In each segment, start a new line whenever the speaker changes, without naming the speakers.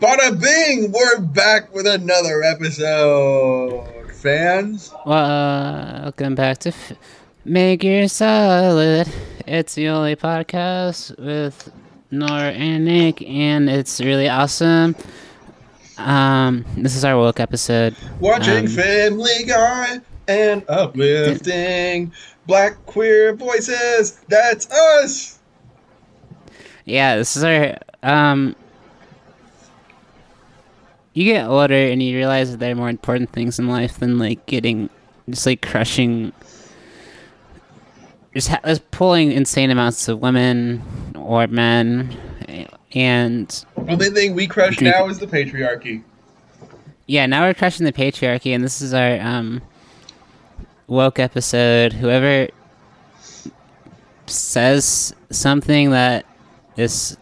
Bada bing! We're back with another episode, fans.
Welcome back to F- Meg Gear Solid. It's the only podcast with Nor and Nick, and it's really awesome. Um, this is our woke episode.
Watching
Um,
Family Guy and uplifting black queer voices. That's us.
Yeah, this is our um. You get older and you realize that there are more important things in life than like getting, just like crushing, just, ha- just pulling insane amounts of women or men, and the
Only thing we crush
Drink-
now is the patriarchy.
yeah, now we're crushing the patriarchy, and this is our um woke episode. Whoever says something that is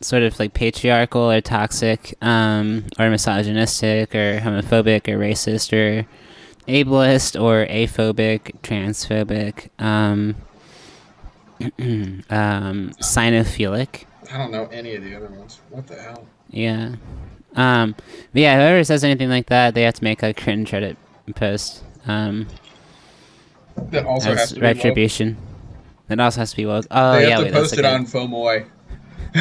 sort of like patriarchal or toxic, um, or misogynistic or homophobic or racist or ableist or aphobic, transphobic, um, um, cynophilic.
I don't know any of the other ones. What the hell?
Yeah. Um, but yeah, whoever says anything like that, they have to make a cringe Reddit post. Um,
That also has to be woke.
retribution. That also has to be woke. Oh
They
yeah,
have to
wait,
post
a
it
good-
on Fauxmoi.
They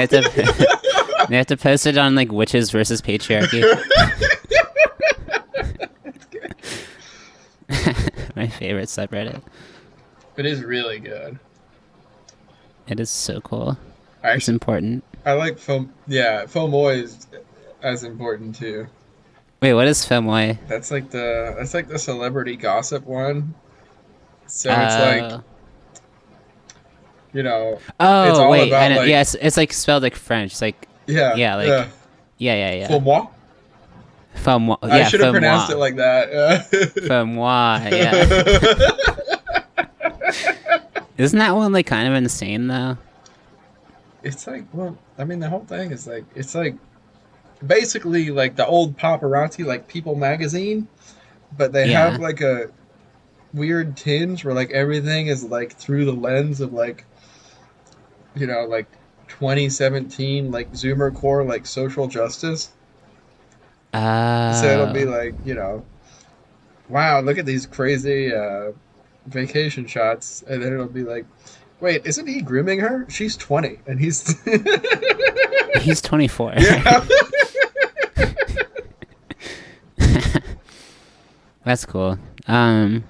have to. they have to post it on like witches versus patriarchy. My favorite subreddit.
it is really good.
It is so cool.
I
It's important.
I like film. Yeah, Fauxmoi is as important too.
Wait, what is Fauxmoi?
That's like the that's like the celebrity gossip one. So it's oh. like you know, oh, It's
Oh
all
wait,
about,
know.
like-
yeah, it's, it's like spelled like French. It's like
yeah,
Yeah, like-
yeah.
yeah, yeah, yeah.
For moi,
Fauxmoi. Yeah,
I should have pronounced it like that.
Fauxmoi. Yeah. Isn't that one like kind of insane though?
it's like, well, I mean, the whole thing is like, it's like basically like the old paparazzi, like People magazine, but they
Yeah.
have like a weird tinge where like everything is like through the lens of like, you know, like 2017 like Zoomer core like social justice.
Uh,
So it'll be like, you know, wow, look at these crazy uh, vacation shots. And then it'll be like, wait, isn't he grooming her? She's 20 and he's.
he's 24.
yeah.
That's cool. Um.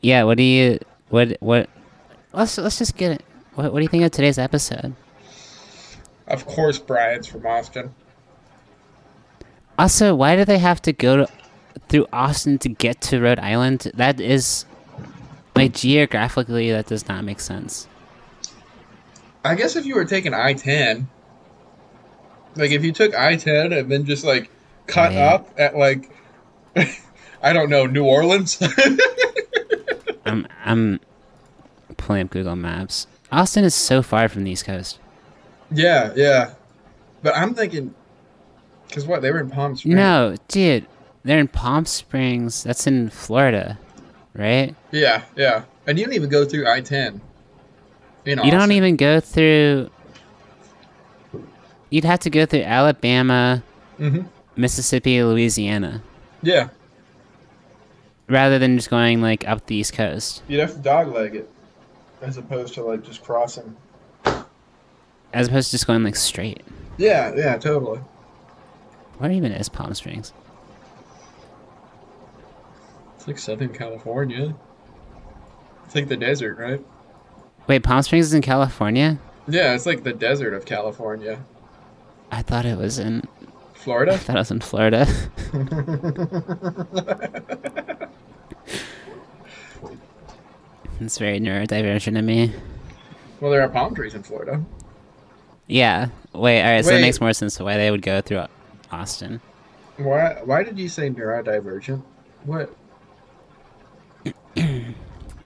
Yeah. What do you? What? What? Let's let's just get it. What What do you think of today's episode?
Of course, Brian's from Austin.
Also, why do they have to go to, through Austin to get to Rhode Island? That is, like geographically, that does not make sense.
I guess if you were taking I 10, like if you took I 10 and then just like cut
Yeah.
up at like, I don't know, New Orleans.
I'm I'm pulling up Google Maps. Austin is so far from the East Coast.
yeah, yeah. But I'm thinking, because what? They were in Palm Springs.
No, dude, they're in Palm Springs. That's in Florida, right?
Yeah, yeah. And you don't even go through I 10.
You don't even go through. You'd have to go through Alabama,
hmm
Mississippi, Louisiana,
Yeah.
rather than just going like up the East Coast.
You'd have to dogleg it as opposed to like just crossing.
As opposed to just going like straight.
Yeah, yeah, totally.
Where even is Palm Springs?
It's like Southern California. It's like the desert, right?
Wait, Palm Springs is in California?
Yeah, it's like the desert of California.
I thought it was in. Florida? I
Florida?
thought it was in Florida. it's very neurodivergent to me.
well, there are palm trees in Florida.
Yeah. Wait. All right. So
Wait.
it makes more sense to why they would go through Austin.
Why? Why did you say neurodivergent? What?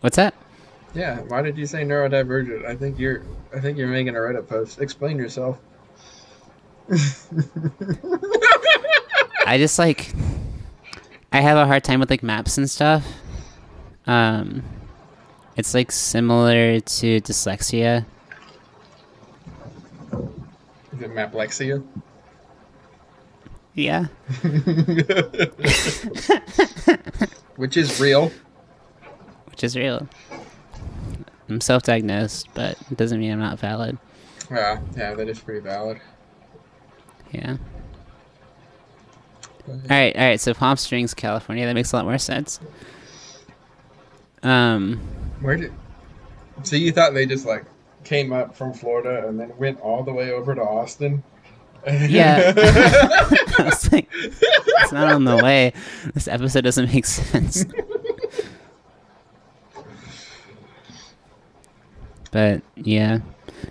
What's that?
Yeah. Why did you say neurodivergent? I think you're. I think you're making a Reddit post. Explain yourself.
I just like. I have a hard time with like maps and stuff. Um, it's like similar to dyslexia.
Is it Maplexia?
Yeah.
Which is real.
Which is real. I'm self diagnosed, but it doesn't mean I'm not valid.
Yeah, yeah, that is pretty valid.
Yeah. Alright, alright, so Palm Springs, California, that makes a lot more sense. Um
Where did? So you thought they just like came up from Florida and then went all the way over to Austin?
Yeah. I was like, it's not on the way. This episode doesn't make sense. but yeah.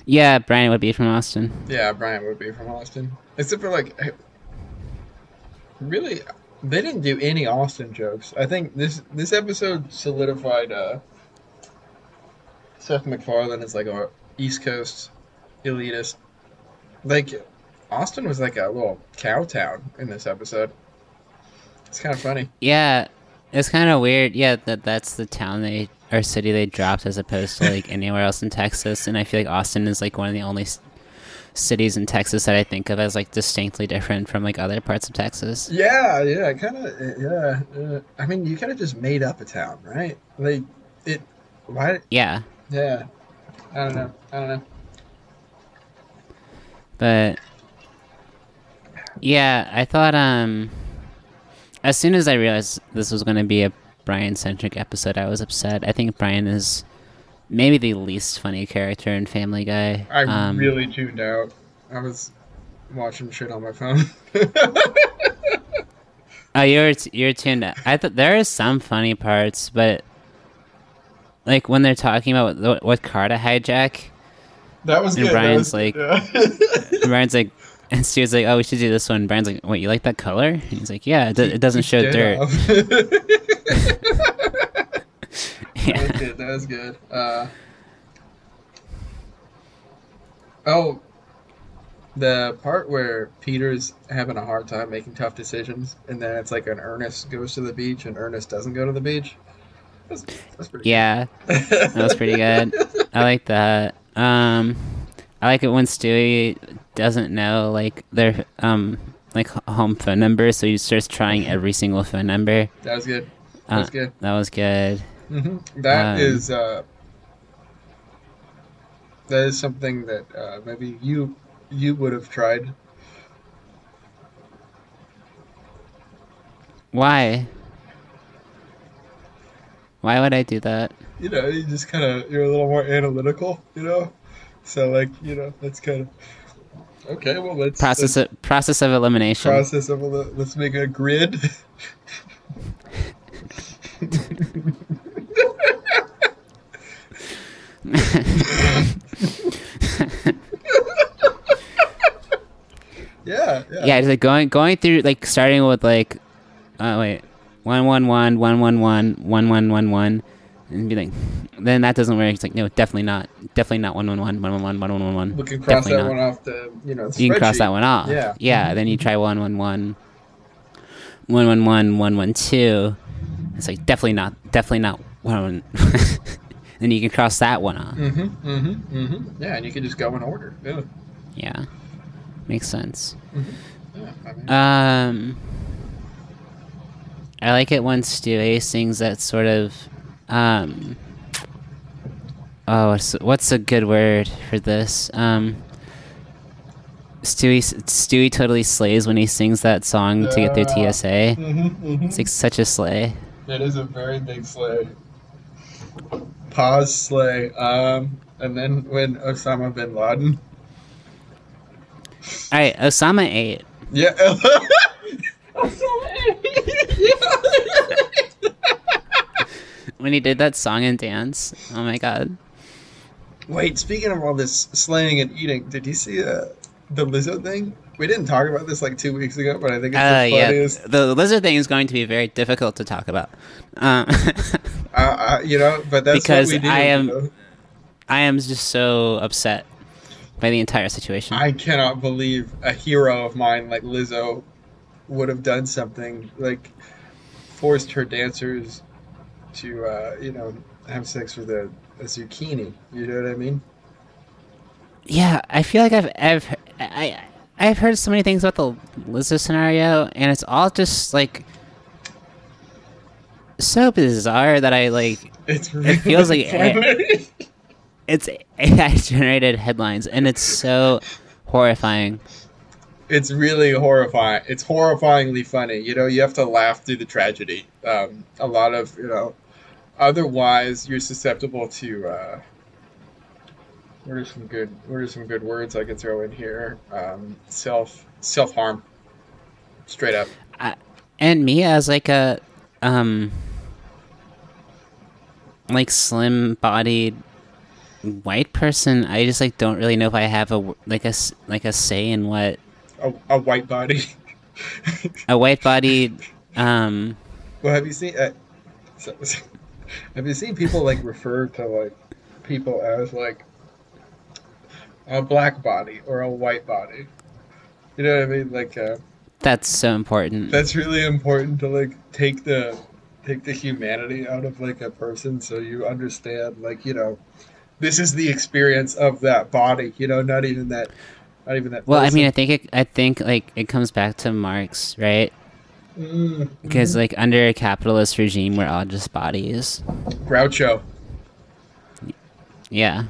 Yeah, Brian would be from Austin.
yeah, Brian would be from Austin. Except for like, really, they didn't do any Austin jokes. I think this this episode solidified uh, Seth MacFarlane as like a East Coast elitist. Like, Austin was like a little cow town in this episode. It's kind of funny.
Yeah, it's kind of weird. Yeah, that that's the town they or city they dropped as opposed to like anywhere else in Texas. And I feel like Austin is like one of the only cities in Texas that I think of as like distinctly different from like other parts of Texas.
Yeah, yeah, kind of. Yeah, uh, I mean, you kind of just made up a town, right? Like, it. Why?
Yeah,
Yeah. I don't know. I don't know.
but yeah, I thought um as soon as I realized this was going to be a Brian centric episode, I was upset. I think Brian is maybe the least funny character in Family Guy.
I
Um,
really tuned out. I was watching shit on my phone.
Oh, you're you're tuned. out. I thought there are some funny parts, but like when they're talking about what, what car to hijack,
that was
And
good.
Brian's
was,
like-
yeah.
and Brian's like, and Stu's like, "Oh, we should do this one." Brian's like, "Wait, you like that color?" And he's like, "Yeah, it, it doesn't show dirt."
That was good. That was good. Uh, oh, the part where Peter's having a hard time making tough decisions, and then it's like an Ernest goes to the beach and Ernest doesn't go to the beach. That's, that's pretty.
yeah,
good.
that was pretty good. I like that. Um, I like it when Stewie doesn't know like their um like home phone number, so he starts trying every single phone number.
That was good. That
Uh,
was good.
That was good.
Hmm That
Um,
is uh, that is something that uh, maybe you you would have tried.
Why? Why would I do that?
You know, you just kind of you're a little more analytical. You know, so like you know that's kind of okay. Well, let's
Process
let's
of, process of elimination.
process of let's make a grid. yeah, yeah.
yeah, it's like going going through like starting with like, uh, wait, one one one one one one one one one one, and be like, then that doesn't work. It's like no, definitely not, definitely not one one one one one one one one one.
We can cross
Definitely
that
not.
one off the you know.
You can cross that one off.
Yeah.
Yeah. Then you try one one one. One one one one one two. It's like definitely not, definitely not one one. Then you can cross that one off.
Mm-hmm. Mm-hmm. Mm-hmm. Yeah, and you can just go in order. Yeah.
Yeah, makes sense. Mhm.
Yeah. I mean,
Um, I like it when Stu Stewie sings that sort of, um, oh, what's, what's a good word for this? Um, Stewie, Stewie totally slays when he sings that song to get through. TSA.
mm-hmm, mm-hmm.
It's like such a slay.
It is a very big slay. Pause slay. Um, and then when Osama bin Laden.
All right, Osama ate.
Yeah.
When he did that song and dance, oh my god.
Wait, speaking of all this slaying and eating, did you see uh, the Lizzo thing? We didn't talk about this like two weeks ago, but I think it's
Uh,
the
yeah, the lizard thing is going to be very difficult to talk about. Um,
Uh, uh, you know, but that's
Because
do.
I am-
you know?
I am just so upset by the entire situation.
I cannot believe a hero of mine like Lizzo would have done something like forced her dancers to, uh, you know, have sex with a, a zucchini. You know what I mean?
yeah, I feel like I've I've I I've heard so many things about the Lizzo scenario, and it's all just like so bizarre that I like.
It's really
feels like
funny.
It's AI generated headlines, and it's so horrifying.
it's really horrifying. It's horrifyingly funny. You know, you have to laugh through the tragedy. Um, a lot of you know, otherwise you're susceptible to. Uh, what are some good? What are some good words I could throw in here? Um, self self harm. Straight up.
and me as like a um like slim bodied white person i just like don't really know if i have a like a like a say in what
A, a white body.
a white bodied um
well, have you seen? Uh, so, have you seen people like refer to like people as like a black body or a white body? You know what I mean? Like. Uh,
that's so important
that's really important to like take the take the humanity out of like a person so you understand like you know this is the experience of that body you know not even that not even that
well i mean i think it i think like it comes back to marx right?
Mm,
because like under a capitalist regime we're all just bodies.
Groucho.
Yeah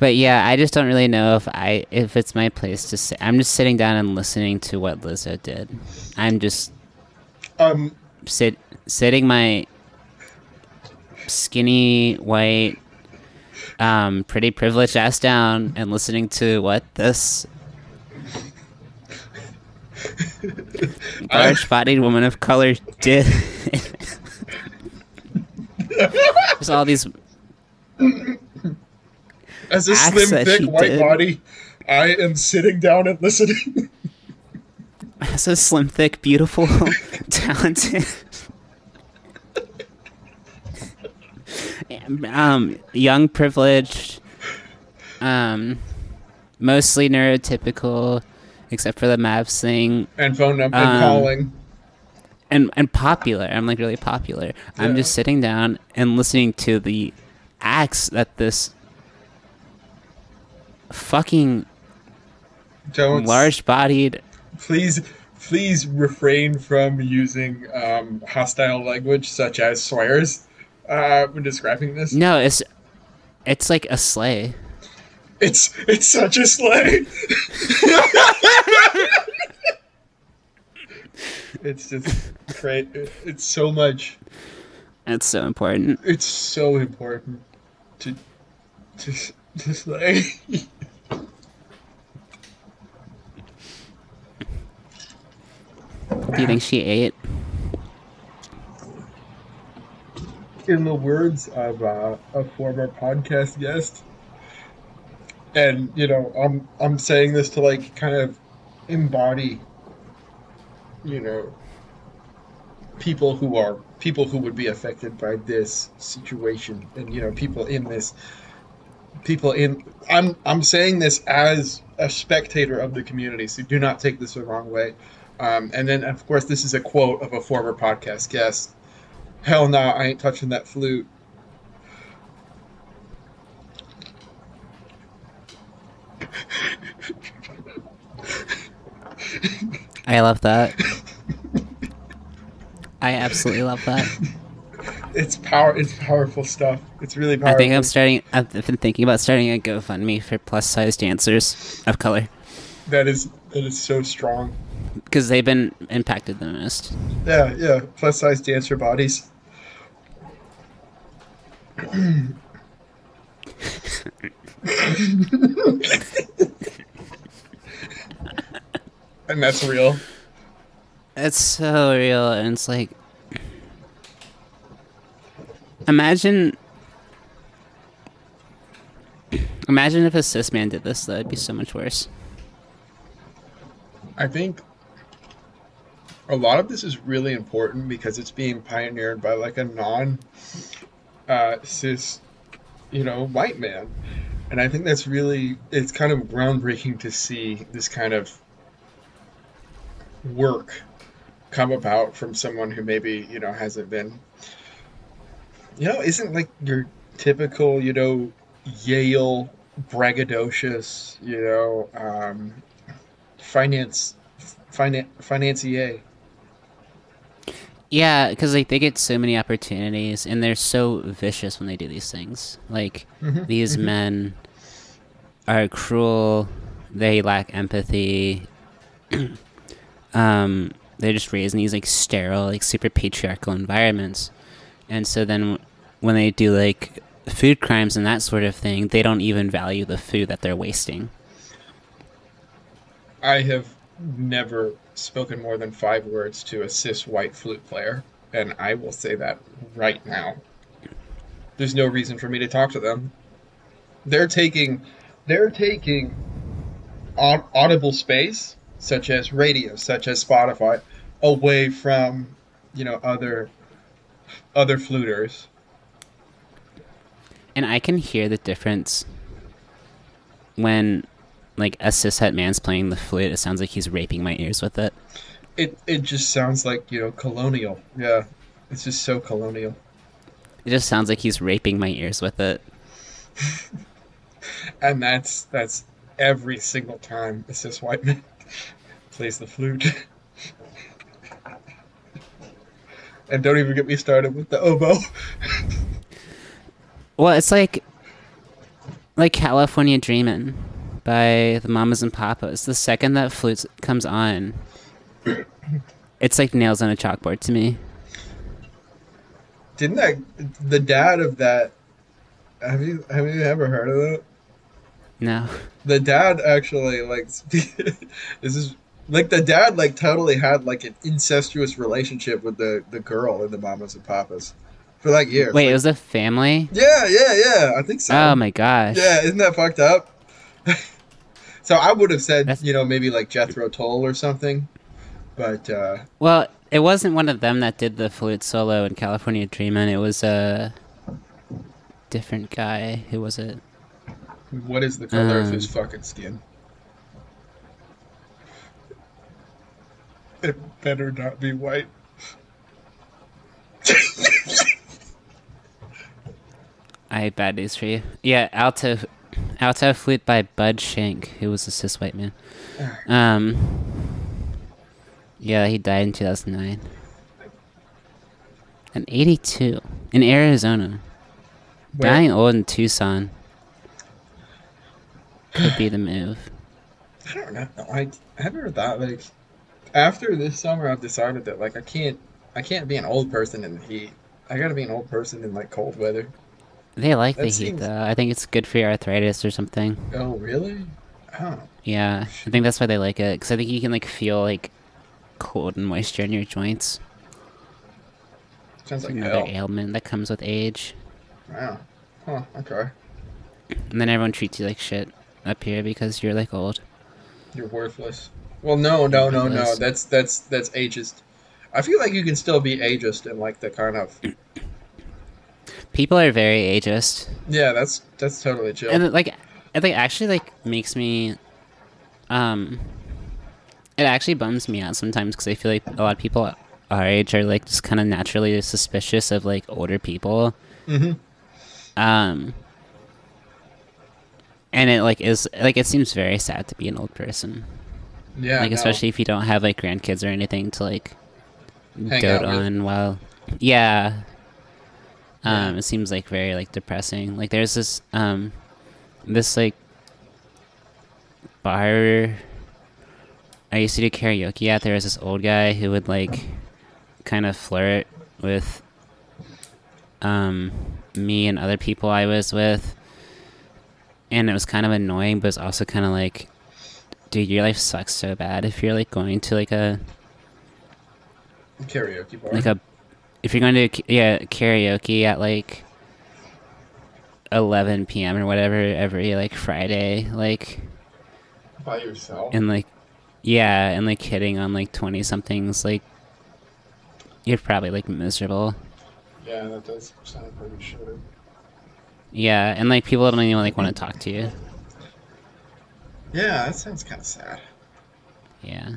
But yeah, I just don't really know if I if it's my place to sit. I'm just sitting down and listening to what Lizzo did. I'm just
um
sit sitting my skinny white um pretty privileged ass down and listening to what this large bodied woman of color did. There's all these
as a slim thick white
did.
body i am sitting down and listening
As a slim, thick, beautiful, talented. um, young, privileged, um, mostly neurotypical, except for the maps thing,
and phone number
Um,
and calling
and and popular. I'm like really popular. I'm just sitting down and listening to the acts that this fucking
don't
large-bodied
please please refrain from using um, hostile language such as swears uh, when describing this
no, it's it's like a slay.
It's it's such a slay. it's just great. It's so much.
It's so important.
It's so important to to to slay.
you think she ate?
In the words of uh, a former podcast guest, and you know, I'm I'm saying this to like kind of embody, you know, people who are people who would be affected by this situation, and you know, people in this, people in. I'm I'm saying this as a spectator of the community, so do not take this the wrong way. Um, and then, of course, this is a quote of a former podcast guest. Hell no, I ain't touching that flute.
I love that. I absolutely love that.
It's power. It's powerful stuff. It's really powerful.
I think I'm starting. I've been thinking about starting a GoFundMe for plus size dancers of color
That is that is so strong.
Because they've been impacted the most.
Yeah, yeah. Plus size dancer bodies. and that's real.
It's so real, and it's like, imagine, imagine if a cis man did this. That'd be so much worse.
I think a lot of this is really important because it's being pioneered by like a non uh, cis, you know, white man. And I think that's really, it's kind of groundbreaking to see this kind of work come about from someone who maybe, you know, hasn't been You know, isn't like your typical, you know, Yale braggadocious, you know, um, finance, finance, financier.
Yeah, because like they get so many opportunities, and they're so vicious when they do these things. Like
Mhm,
these
mhm.
men are cruel. They lack empathy. um, they're just raised in these like sterile, like super patriarchal environments, and so then when they do like food crimes and that sort of thing, they don't even value the food that they're wasting.
I have never spoken more than five words to a cis white flute player, and I will say that right now. There's no reason for me to talk to them. They're taking, they're taking audible space, such as radio, such as Spotify, away from, you know, other, other fluters.
And I can hear the difference when like a cishet man's playing the flute. It sounds like he's raping my ears with it.
It it just sounds like you know colonial. Yeah, it's just so colonial.
It just sounds like he's raping my ears with it.
and that's that's every single time a cis white man plays the flute. and don't even get me started with the oboe.
Well, it's like like California Dreamin' by the Mamas and Papas. The second that flute comes on, it's like nails on a chalkboard to me.
Didn't that the dad of that? Have you have you ever heard of that?
No.
The dad actually like this is like the dad like totally had like an incestuous relationship with the the girl in the Mamas and Papas for like years.
Wait,
Like,
it was a family?
yeah, yeah, yeah. I think so.
Oh my gosh.
Yeah, isn't that fucked up? so I would have said,
That's-
you know, maybe like Jethro Tull or something, but uh,
Well, it wasn't one of them that did the flute solo in California Dreamin'. It was a different guy. Who was it?
what is the color of
Um.
his fucking skin? It better not be white.
I have bad news for you. Yeah, alto, alto flute by Bud Shank, who was a cis white man. Um, yeah, he died in 2009. At 82 in Arizona.
Where-
Dying old in Tucson could be the move.
I don't know. I I never thought like after this summer I've decided that like I can't I can't be an old person in the heat. I gotta be an old person in like cold weather.
They like
That
the heat though. I think it's good for your arthritis or something.
Oh really? Oh.
Yeah, I think that's why they like it because I think you can like feel like cold and moisture in your joints.
Sounds like
another ailment that comes with age.
Wow. Huh, okay.
And then everyone treats you like shit up here because you're like old.
You're worthless. Well, no, no, no, no. That's that's that's ageist. I feel like you can still be ageist in like the kind of
People are very ageist,
yeah. That's that's totally chill.
and like it like actually like makes me, um, it actually bums me out sometimes because I feel like a lot of people our age are like just kind of naturally suspicious of like older people.
Mm-hmm.
Um, and it like is like it seems very sad to be an old person.
Yeah,
like
no.
especially if you don't have like grandkids or anything to like
Hang
dote on while yeah um
Yeah.
it seems like very like depressing like there's this um this like bar i used to do karaoke at there was this old guy who would like kind of flirt with um me and other people i was with and it was kind of annoying but it's also kind of like dude your life sucks so bad if you're like going to like a
karaoke bar.
like a if you're going to yeah karaoke at like 11 p.m. or whatever every like Friday like
by yourself.
and like yeah and like hitting on like 20 somethings like you're probably like miserable
yeah, that does sound pretty shitty.
yeah and like people don't even like want to talk to you
Yeah, that sounds kind of sad.
yeah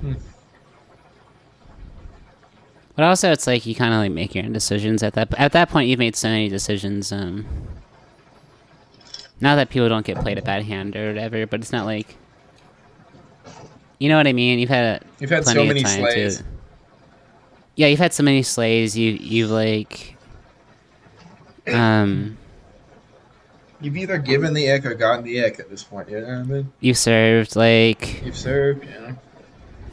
Hmm.
But also, it's like you kind of like make your own decisions at that. At that point, you've made so many decisions. Um, not that people don't get played a bad hand or whatever, but it's not like, you know what I mean. You've had a,
You've had so many slays.
to. Yeah, you've had so many slays. You you've like, um,
You've either given the ick or gotten the ick at this point. You know what I mean?
you've served like,
You've served. Know,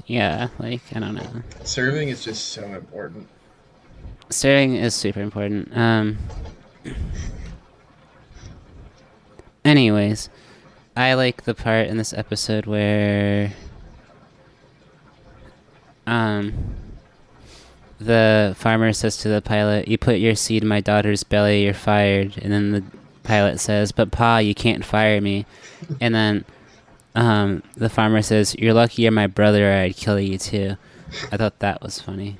yeah, like I don't know.
serving is just so important.
Serving is super important. Um. Anyways, I like the part in this episode where um the farmer says to the pilot, "You put your seed in my daughter's belly, you're fired." And then the pilot says, "But pa, you can't fire me." and then um the farmer says, "You're lucky you're my brother, or I'd kill you too." I thought that was funny.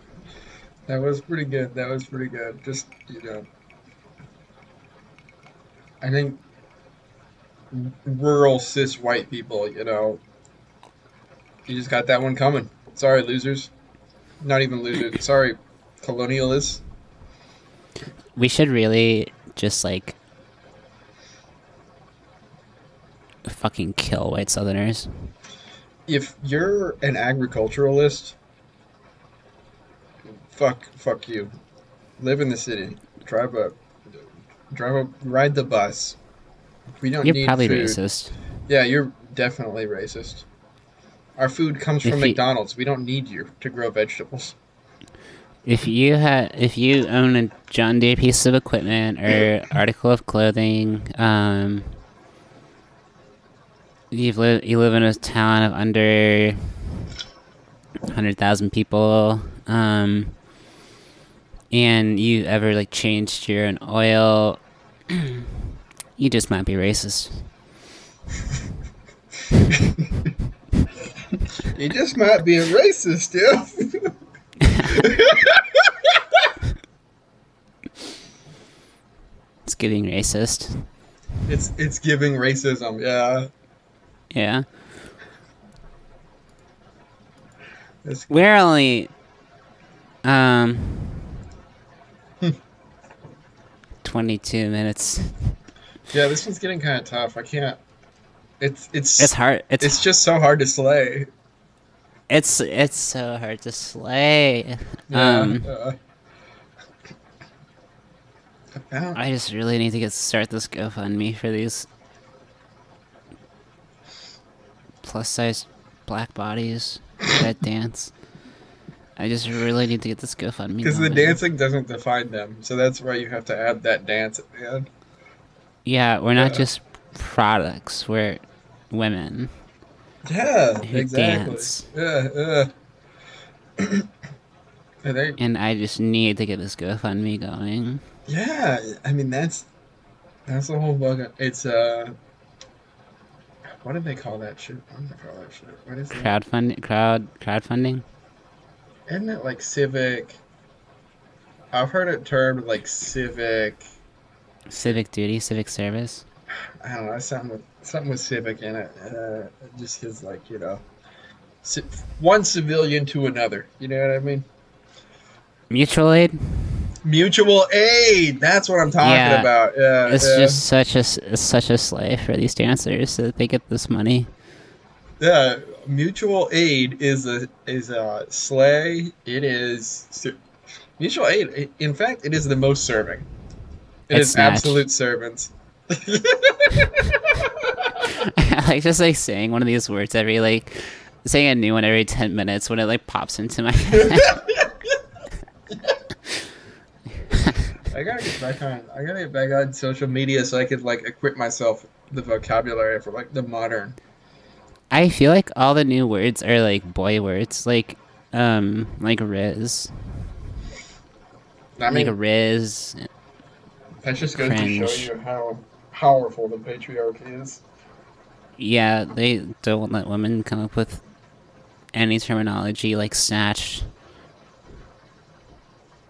That was pretty good. That was pretty good. Just you know, I think rural cis white people. You know, you just got that one coming. Sorry, losers. Not even losers. Sorry, colonialists.
We should really just like fucking kill white southerners.
If you're an agriculturalist, fuck, fuck you. Live in the city. Drive a, drive a, ride the bus. We don't need You're
probably
food.
racist.
Yeah, you're definitely racist. Our food comes
If
from
you-
McDonald's. We don't need you to grow vegetables.
If you had, if you own a John Deere piece of equipment or article of clothing, um, you live you live in a town of under hundred thousand people, um, and you ever like changed your own oil, you just might be racist.
You just might be a racist, yeah.
It's getting racist.
it's it's giving racism, yeah.
Yeah. We're only um. 22 minutes.
yeah, this one's getting kind of tough. I can't. It's it's
It's hard. It's
it's just so hard to slay.
it's it's so hard to slay.
Yeah.
Um
uh, about
I just really need to get start this GoFundMe for these plus size black bodies that dance. I just really need to get this GoFundMe. Going.
Because the dancing doesn't define them, so that's why you have to add that dance at the end.
Yeah, we're not
Yeah.
just products. We're women.
Yeah,
Who
exactly.
dance.
Yeah, yeah. And they,
And I just need to get this GoFundMe going.
yeah, I mean that's that's the whole bug. It's uh, what do they call that shit? What do they call that shit? What is it?
Crowdfund crowd crowdfunding.
Isn't it like civic? I've heard it termed like civic.
Civic duty, civic service.
I don't know, something with something with civic in it. Uh, just his like you know, one civilian to another. You know what I mean?
Mutual aid.
Mutual aid. That's what I'm talking
Yeah.
about. Yeah,
It's
yeah.
just such a such a slay for these dancers so that they get this money.
Yeah, mutual aid is a is a slay. It is mutual aid. In fact, it is the most serving. It
It's
is
snatch.
absolute servants.
I like just like saying one of these words every like saying a new one every ten minutes when it like pops into my head.
I gotta get back on. I gotta get back on social media so I could like equip myself the vocabulary for like the modern.
I feel like all the new words are like boy words, like um like Riz,
I
like a
mean,
Riz.
that just goes to show you how powerful the patriarchy is.
Yeah, they don't let women come up with any terminology like snatch.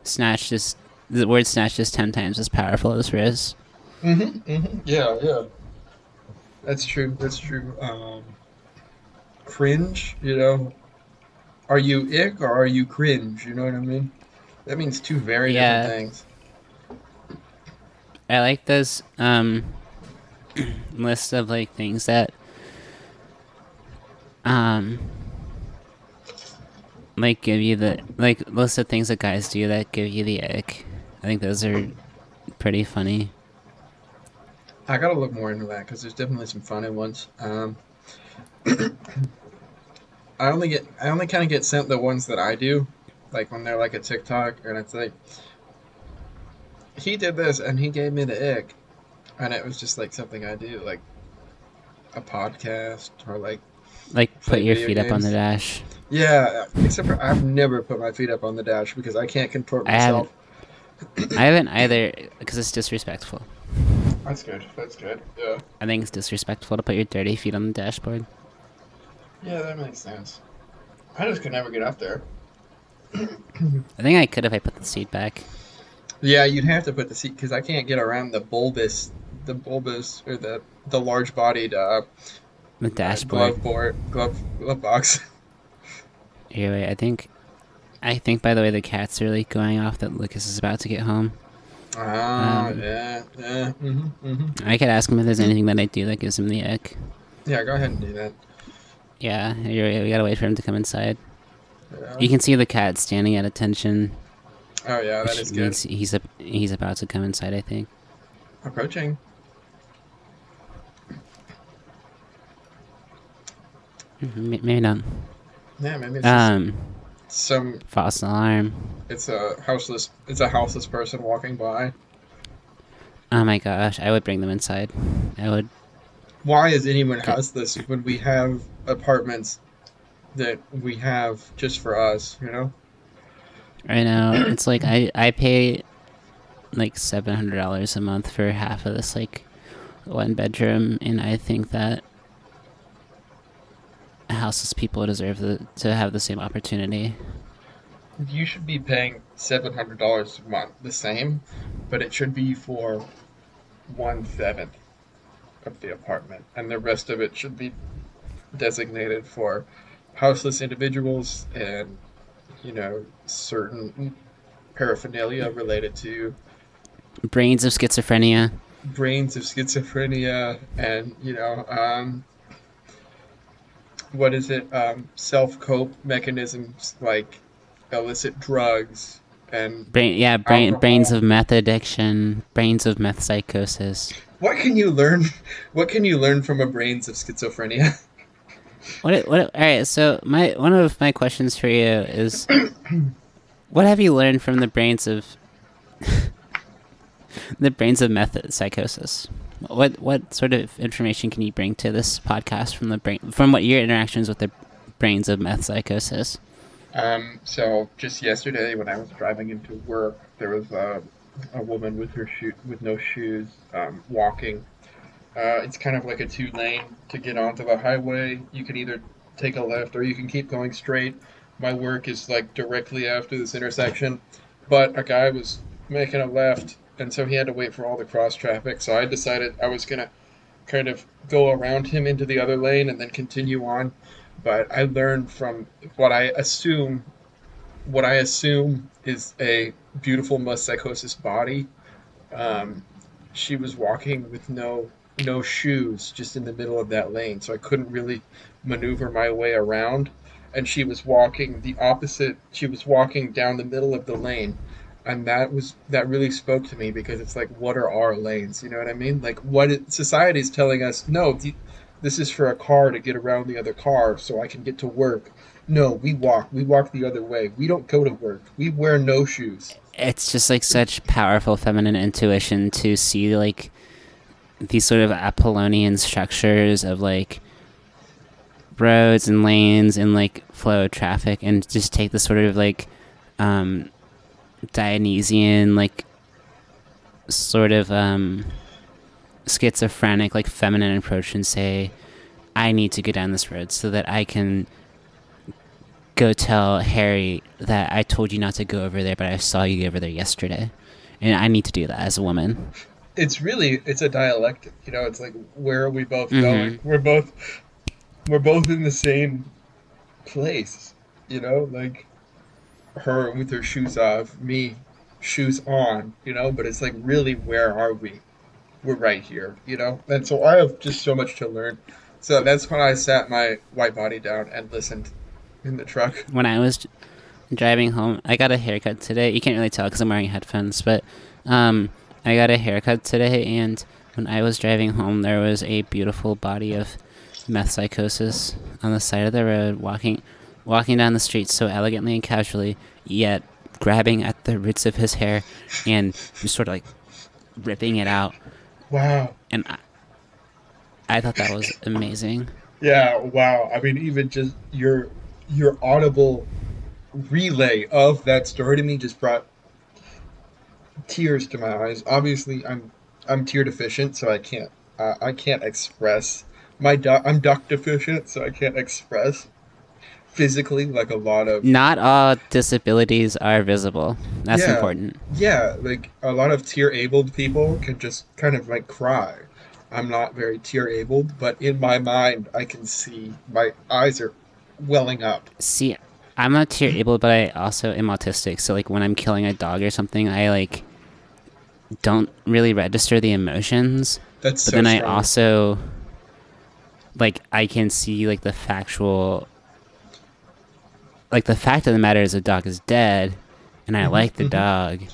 Snatch is the word snatch is ten times as powerful as Riz.
Mm-hmm, mm-hmm. Yeah, yeah. That's true. That's true. Um, cringe, you know. Are you ick or are you cringe? You know what I mean? That means two very
Yeah.
different things.
I like those um list of like things that um like give you the like list of things that guys do that give you the ick. I think those are pretty funny.
I gotta look more into that because there's definitely some funny ones. Um, I only get, I only kind of get sent the ones that I do, like when they're like a TikTok and it's like, he did this and he gave me the ick, and it was just like something I do, like a podcast or like,
Like put your feet up on the dash.
yeah. Except for I've never put my feet up on the dash because I can't contort
I
myself.
I haven't either because it's disrespectful.
That's good. That's good. Yeah.
I think it's disrespectful to put your dirty feet on the dashboard.
Yeah, that makes sense. I just could never get up there.
I think I could if I put the seat back.
Yeah, you'd have to put the seat because I can't get around the bulbous, the bulbous or the the large bodied uh,
The dashboard.
glove board, glove glove box.
Anyway, I think. I think, by the way, the cat's really going off that Lucas is about to get home.
Ah,
Um,
yeah, yeah, hmm hmm
I could ask him if there's anything that I do that gives him the ick.
yeah. Go ahead and do that.
Yeah, here, wait, we gotta wait for him to come inside.
Yeah.
You can see the cat standing at attention.
Oh yeah, that
which
is good.
means He's, a, he's about to come inside, I think.
Approaching.
Mhm, Maybe not.
Yeah, maybe it's just
Um,
some.
false alarm.
It's a houseless. It's a houseless person walking by.
Oh my gosh, I would bring them inside. I would.
Why is anyone houseless when we have apartments that we have just for us? You know.
I know. It's like I, I pay like $700 a month for half of this, like, one bedroom, and I think that houseless people deserve the, to have the same opportunity.
You should be paying seven hundred dollars a month, the same, but it should be for one seventh of the apartment, and the rest of it should be designated for houseless individuals and you know certain paraphernalia related to
Brains of schizophrenia.
brains of schizophrenia and you know um, what is it um, self cope mechanisms like illicit drugs and
Brain, yeah, brain,
Alcohol.
brains of meth addiction, brains of meth psychosis.
what can you learn what can you learn from a brains of schizophrenia
What? What? All right. So my one of my questions for you is, what have you learned from the brains of the brains of meth psychosis? What what sort of information can you bring to this podcast from the brain from what your interactions with the brains of meth psychosis?
Um, so just yesterday, when I was driving into work, there was a, a woman with her shoe with no shoes, um, walking. Uh, it's kind of like a two lane to get onto the highway. You can either take a left or you can keep going straight. My work is like directly after this intersection, but a guy was making a left, and so he had to wait for all the cross traffic. So I decided I was gonna kind of go around him into the other lane and then continue on but I learned from what I assume what I assume is a beautiful meth psychosis body. Um, she was walking with no no shoes, just in the middle of that lane, so I couldn't really maneuver my way around. And she was walking the opposite. She was walking down the middle of the lane, and that was that really spoke to me because it's like, what are our lanes? You know what I mean? Like, what it, society is telling us? No, this is for a car to get around the other car so I can get to work. No, we walk. We walk the other way. We don't go to work. We wear no shoes.
It's just like such powerful feminine intuition to see like these sort of Apollonian structures of like roads and lanes and like flow of traffic and just take the sort of like um Dionysian like sort of um schizophrenic like feminine approach and say I need to go down this road so that I can go tell Harry that I told you not to go over there but I saw you over there yesterday and I need to do that as a woman.
It's really it's a dialectic. You know, it's like where are we both
Mhm.
going? We're both we're both in the same place. You know, like her with her shoes off, me shoes on, you know, but it's like really where are we? We're right here, you know? And so I have just so much to learn. So that's when I sat my white body down and listened in the truck.
When I was driving home, I got a haircut today. You can't really tell because I'm wearing headphones, but um, I got a haircut today, and when I was driving home, there was a beautiful body of meth psychosis on the side of the road, walking, walking down the street so elegantly and casually, yet grabbing at the roots of his hair and just sort of like ripping it out.
Wow.
And I, I thought that was amazing.
Yeah, wow. I mean, even just your your audible relay of that story to me just brought tears to my eyes. Obviously, I'm I'm tear deficient, so I can't uh, I can't express my du- I'm duck deficient, so I can't express physically like a lot of
Not all disabilities are visible. That's
Yeah.
important.
yeah, like a lot of tear abled people can just kind of like cry. I'm not very tear abled, but in my mind, I can see my eyes are welling up.
See, I'm not tear able, but I also am autistic. So like when I'm killing a dog or something, I like don't really register the emotions.
That's
But
so
then I also like I can see like the factual like the fact of the matter is the dog is dead and I mm-hmm. like the mm-hmm. dog.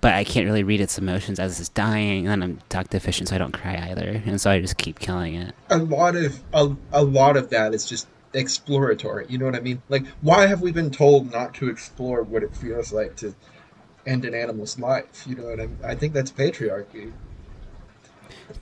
But I can't really read its emotions as it's dying, and then I'm dog deficient, so I don't cry either, and so I just keep killing it.
a lot of a, a lot of that is just exploratory you know what i mean like why have we been told not to explore what it feels like to end an animal's life you know what i mean i think that's patriarchy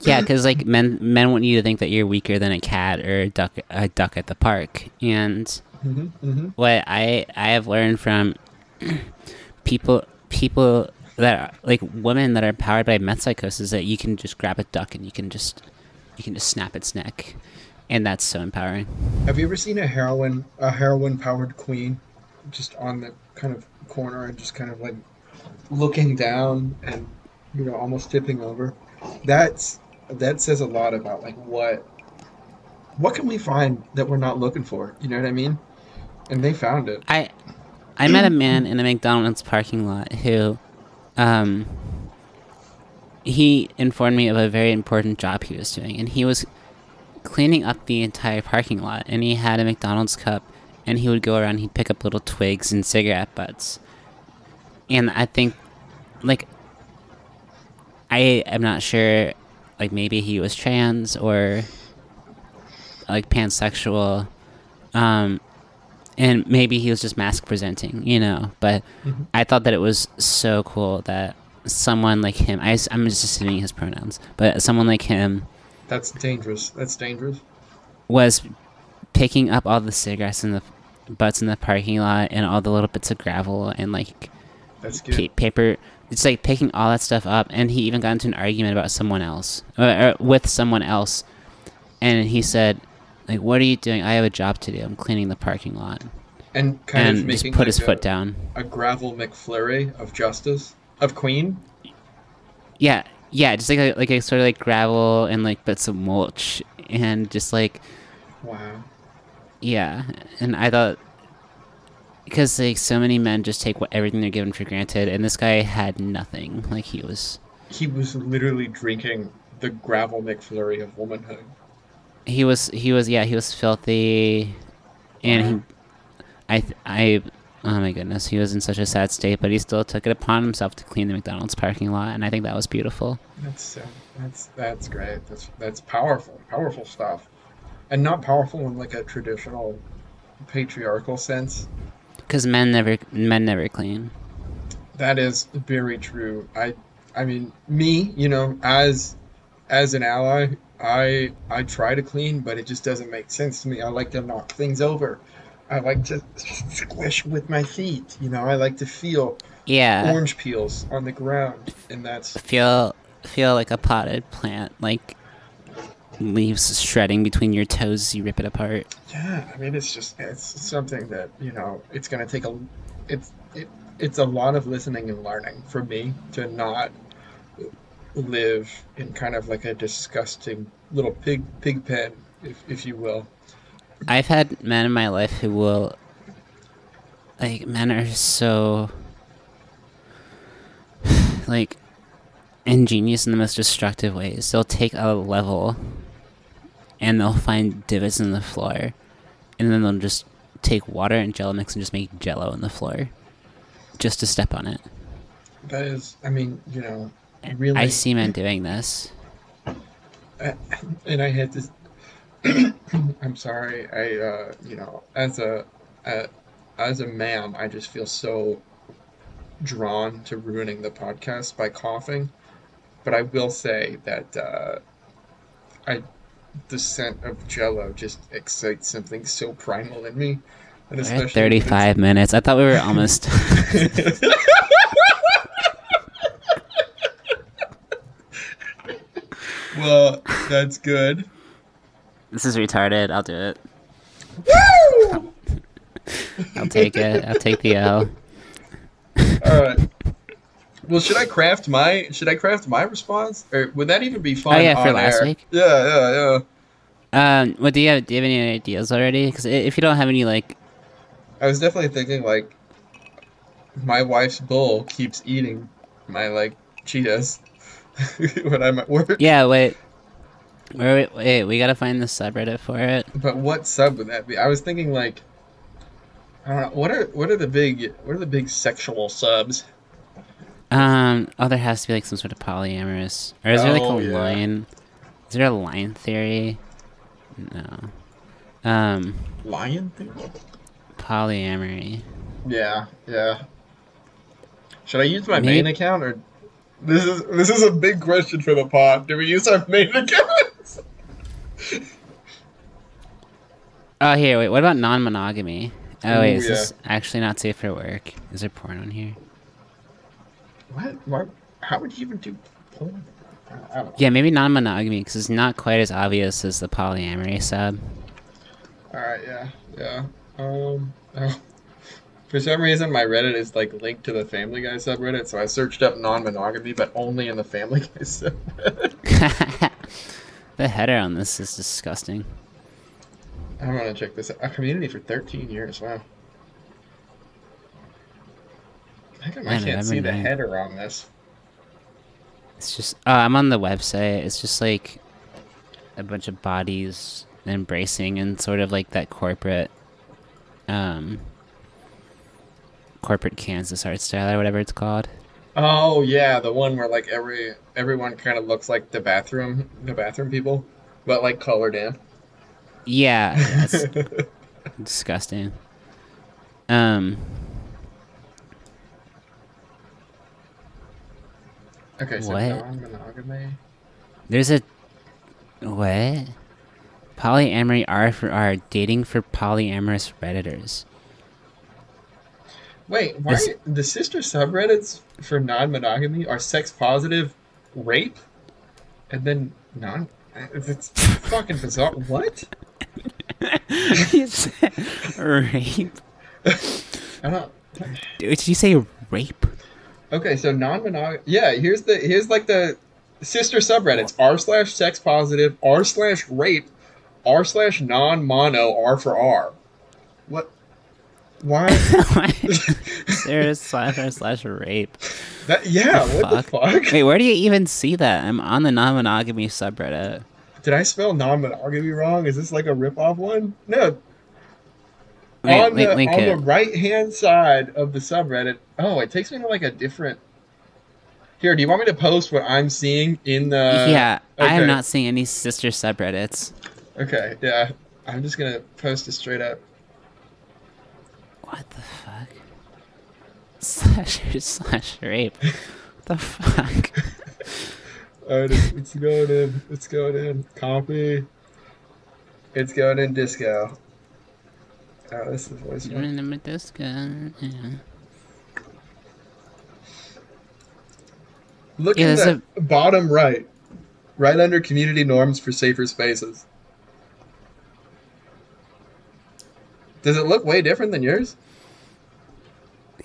Yeah, because like men men want you to think that you're weaker than a cat or a duck a duck at the park, and
hmm hmm
what I I have learned from people people that are, like women that are powered by meth psychosis is that you can just grab a duck and you can just you can just snap its neck, and that's so empowering.
have you ever seen a heroin a heroin powered queen just on the kind of corner and just kind of like looking down and you know almost tipping over? That's that says a lot about like what what can we find that we're not looking for? You know what i mean and they found it.
I I met a man in a McDonald's parking lot who um he informed me of a very important job he was doing. And he was cleaning up the entire parking lot. And he had a McDonald's cup. And he would go around he'd pick up little twigs and cigarette butts. And I think like I am not sure like maybe he was trans or like pansexual. Um and maybe he was just mask presenting, you know. But
Mhm.
I thought that it was so cool that someone like him, I, am just assuming his pronouns, but someone like him
That's dangerous. That's dangerous.
was picking up all the cigarettes and the butts in the parking lot and all the little bits of gravel and like
That's
pa- paper. It's like picking all that stuff up, and he even got into an argument about someone else, uh, or with someone else, and he said, "Like, what are you doing? I have a job to do. I'm cleaning the parking lot."
And kind of
just
making
put
like
his
a,
foot down.
a gravel McFlurry of justice of Queen.
Yeah, yeah, just like a, like a sort of like gravel and like bits of mulch and just like
Wow.
yeah, and I thought because like so many men just take what everything they're given for granted, and this guy had nothing. Like he was
He was literally drinking the gravel McFlurry of womanhood.
He was he was yeah he was filthy, and he I I oh my goodness he was in such a sad state, but he still took it upon himself to clean the McDonald's parking lot, and I think that was beautiful.
That's that's that's great. That's that's powerful. Powerful stuff. And not powerful in like a traditional patriarchal sense.
Because men never men never clean.
That is very true. I I mean, me, you know, as as an ally, I I try to clean, but it just doesn't make sense to me. I like to knock things over. I like to squish with my feet. You know, I like to feel
Yeah.
orange peels on the ground, and that's
feel feel like a potted plant, like leaves shredding between your toes as you rip it apart.
yeah. I mean, it's just it's something that you know it's gonna take a it's it, it's a lot of listening and learning for me to not live in kind of like a disgusting little pig pig pen, if if you will.
I've had men in my life who will like men are so like ingenious in the most destructive ways. They'll take a level and they'll find divots in the floor, and then they'll just take water and jello mix and just make jello in the floor, just to step on it.
That is, I mean, you know, really.
I see men doing this.
Uh, and I had this. I'm sorry. I, uh, you know, as a, uh, as a man, I just feel so drawn to ruining the podcast by coughing. But I will say that uh, I, the scent of Jello just excites something so primal in me, and especially
at 35 minutes. I thought we were almost.
well, that's good.
this is retarded. I'll do it.
Woo!
I'll take it. I'll take the L.
All right. Well, should I craft my should I craft my response, or would that even be fun?
Oh, yeah, for last
air?
week?
Yeah, yeah, yeah.
Um, what do you have? Do you have any ideas already? Because if you don't have any, like,
I was definitely thinking like, my wife's bull keeps eating my like Cheetos when I'm at work.
yeah, wait, wait, wait, we gotta find the subreddit for it.
But what sub would that be? I was thinking like, I don't know. What are what are the big what are the big sexual subs?
Um, oh, there has to be like some sort of polyamorous, or is there like
Oh,
a
yeah.
line? Is there a line theory? No. Um,
Lion thing.
polyamory.
Yeah, yeah. Should I use my
Maybe-
main account or this is this is a big question for the pod. Do we use our main account?
Oh, here, wait. What about non-monogamy? Oh, wait,
Ooh,
is
yeah.
this actually not safe for work? Is there porn on here?
what? Why? How would you even do porn? I don't know.
Yeah, maybe non-monogamy because it's not quite as obvious as the polyamory sub.
All right, yeah, yeah. Um, oh. For some reason my Reddit is like linked to the Family Guy subreddit, so I searched up non-monogamy, but only in the Family Guy subreddit.
the header on this is disgusting.
I'm gonna check this out. A community for 13 years. Wow. I
Man,
can't see the
9th.
header on this?
It's just, uh, I'm on the website. It's just like a bunch of bodies embracing and sort of like that corporate, um, corporate Kansas art style or whatever it's called.
Oh yeah, the one where like every everyone kind of looks like the bathroom the bathroom people, but like colored in.
Yeah, that's disgusting. Um,
okay, so
What? there's a what? Polyamory R for R, dating for polyamorous redditors.
Wait, why the sister subreddits for non-monogamy are sex positive, rape, and then non. It's fucking bizarre. What?
it's rape?
I don't.
Did you say rape?
Okay, so non-monogamy. Yeah, here's the here's like the sister subreddits: r slash sex positive, r slash rape, r slash non-mono, r for r. What? Why?
Sarah slash slash rape.
that, yeah.
The
What the fuck?
Wait, where do you even see that? I'm on the non-monogamy subreddit.
Did I spell non-monogamy wrong? Is this like a rip-off one? No.
Wait,
on
wait,
the on the right-hand side of the subreddit. Oh, it takes me to like a different. Here, do you want me to post what I'm seeing in the?
yeah, I
okay.
am not seeing any sister subreddits.
Okay, yeah. I'm just gonna post it straight up.
What the fuck? Slash slash rape. What the fuck?
Alright, it's, it's going in. It's going in. Copy. It's going in disco. Oh, this is voice.
You're in the disco. Yeah.
Look
Yeah,
at
there's
the bottom right. Right under community norms for safer spaces. Does it look way different than yours?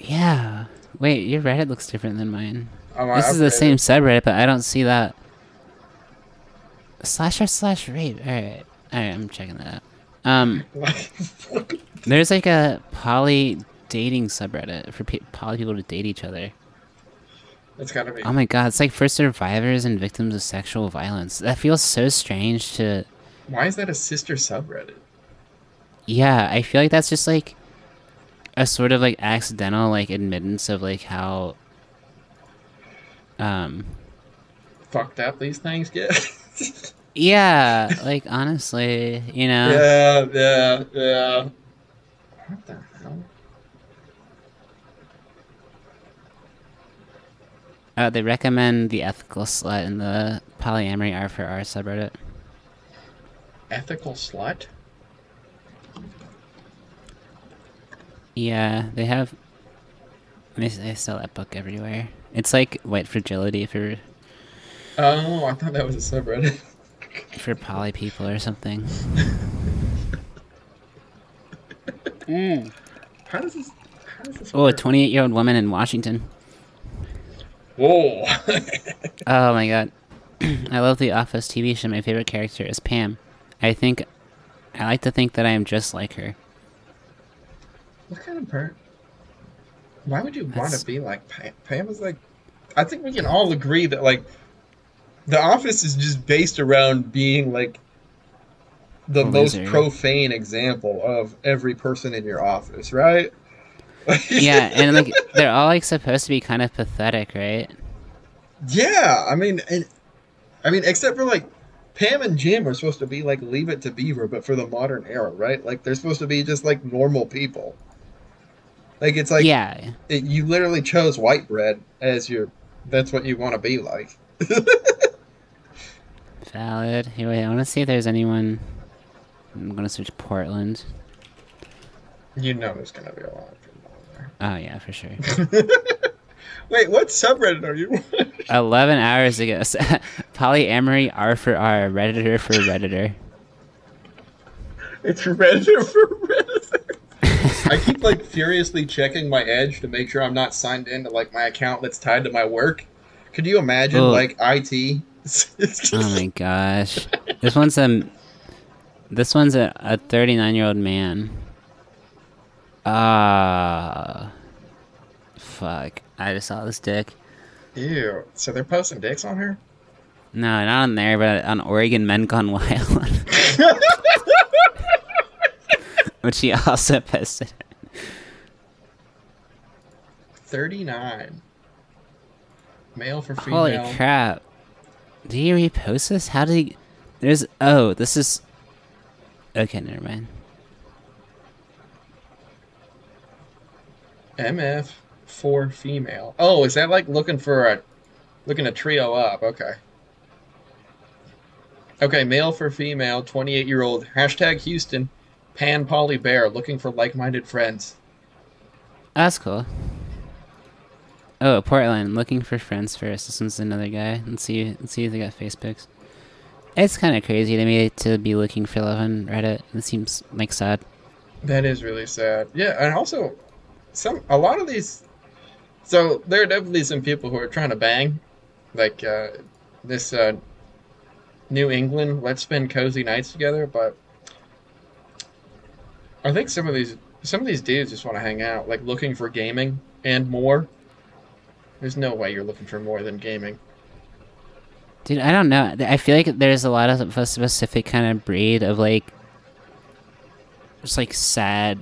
Yeah. Wait, your Reddit looks different than mine.
Oh,
This is the same subreddit, but I don't see that. Slash r slash rape. Alright. Alright, I'm checking that out. Um, there's like a poly dating subreddit for pe- poly people to date each other.
It's gotta be.
Oh my god, it's like for survivors and victims of sexual violence. That feels so strange to.
Why is that a sister subreddit?
Yeah, I feel like that's just like a sort of like accidental like admittance of like how. Um.
Fucked up these things get.
Yeah, like honestly, you know.
yeah, yeah, yeah. What the hell?
Uh, they recommend the ethical slut in the polyamory R for R subreddit.
Ethical slut?
Yeah, they have. They, they sell that book everywhere. It's like white fragility for
Oh, I thought that was a subreddit.
for poly people or something. Mm.
How does this? How does this
Oh, a 28 year old woman in Washington.
Whoa!
Oh my god. I love the Office TV show. My favorite character is Pam. I think. I like to think that I am just like her.
What kind of per? Why would you want to be like Pam? Pam is like. I think we can all agree that like, The Office is just based around being like. The most profane example of every person in your office, right?
Yeah, and like they're all like supposed to be kind of pathetic, right?
Yeah, I mean, and I mean, except for like Pam and Jim are supposed to be like Leave It to Beaver, but for the modern era, right? Like they're supposed to be just like normal people. Like it's like
yeah.
it, you literally chose white bread as your. That's what you want to be like.
Valid. Hey, wait, I want to see if there's anyone. I'm gonna search Portland.
You know, there's gonna be a lot of people there.
Oh yeah, for sure.
Wait, what subreddit are you? on?
Eleven hours ago, polyamory R for R, redditor for redditor.
it's Redditor for Redditor. I keep like furiously checking my Edge to make sure I'm not signed into like my account that's tied to my work. Could you imagine
Ugh.
like IT?
Oh my gosh, this one's a. This one's a a 39 year old man. Ah. fuck! I just saw this dick.
Ew. So they're posting dicks on her?
No, not on there, but on Oregon Men Gone Wild, which he also posted.
39. Male for female.
Holy crap! Did he repost this? How did he? There's oh, this is. Okay, never mind.
MF for female. Oh, is that like looking for a looking a trio up? Okay. Okay, male for female, 28 year old. Hashtag Houston. Pan Polly Bear looking for like minded friends.
That's cool. Oh, Portland, looking for friends first. This one's another guy. Let's see. Let's see if they got Facebooks. It's kind of crazy to me to be looking for love on Reddit. It seems like sad.
That is really sad. Yeah, and also some a lot of these so there are definitely some people who are trying to bang. Like uh this uh New England, let's spend cozy nights together, but I think some of these some of these dudes just want to hang out, like looking for gaming and more. There's no way you're looking for more than gaming.
Dude, I don't know. I feel like there's a lot of a specific kind of breed of like, just like sad,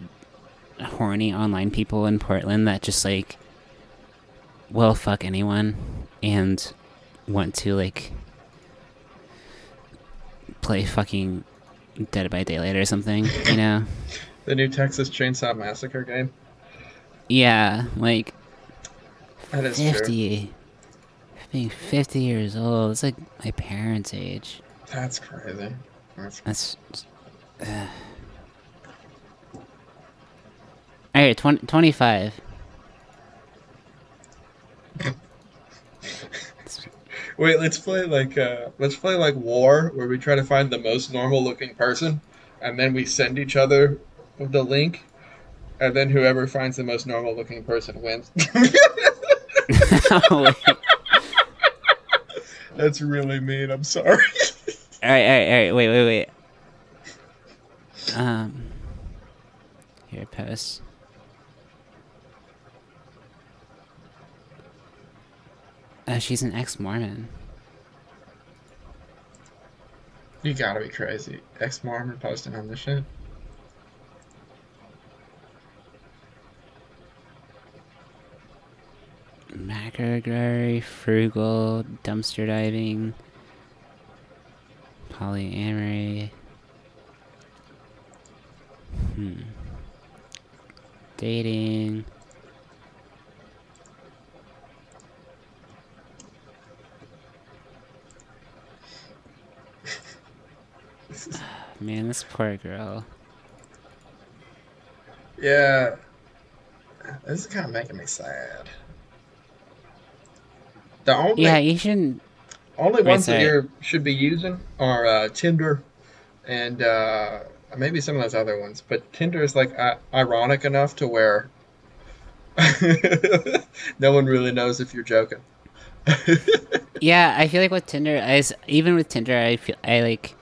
horny online people in Portland that just like, will fuck anyone and want to like play fucking Dead by Daylight or something, you know?
The new Texas Chainsaw Massacre game.
Yeah, like
That is true.
50. Being 50 years old, it's like my parents' age.
That's crazy. That's
That's. Uh. Alright, 20, 25.
Wait, let's play like uh let's play like war where we try to find the most normal looking person and then we send each other the link, and then whoever finds the most normal looking person wins. That's really mean. I'm sorry.
all right, all right, all right. Wait, wait, wait. Um, here, post. Uh, she's an ex-Mormon.
You gotta be crazy. Ex-Mormon posting on this shit.
Macrogray, frugal, dumpster diving, polyamory. Hmm. Dating. Man, this poor girl.
Yeah. This is kind of making me sad. The only
Yeah, you shouldn't.
only ones that you should be using are uh, Tinder and uh, maybe some of those other ones. But Tinder is like uh, ironic enough to where no one really knows if you're joking.
Yeah, I feel like with Tinder, I even with Tinder, I feel I like,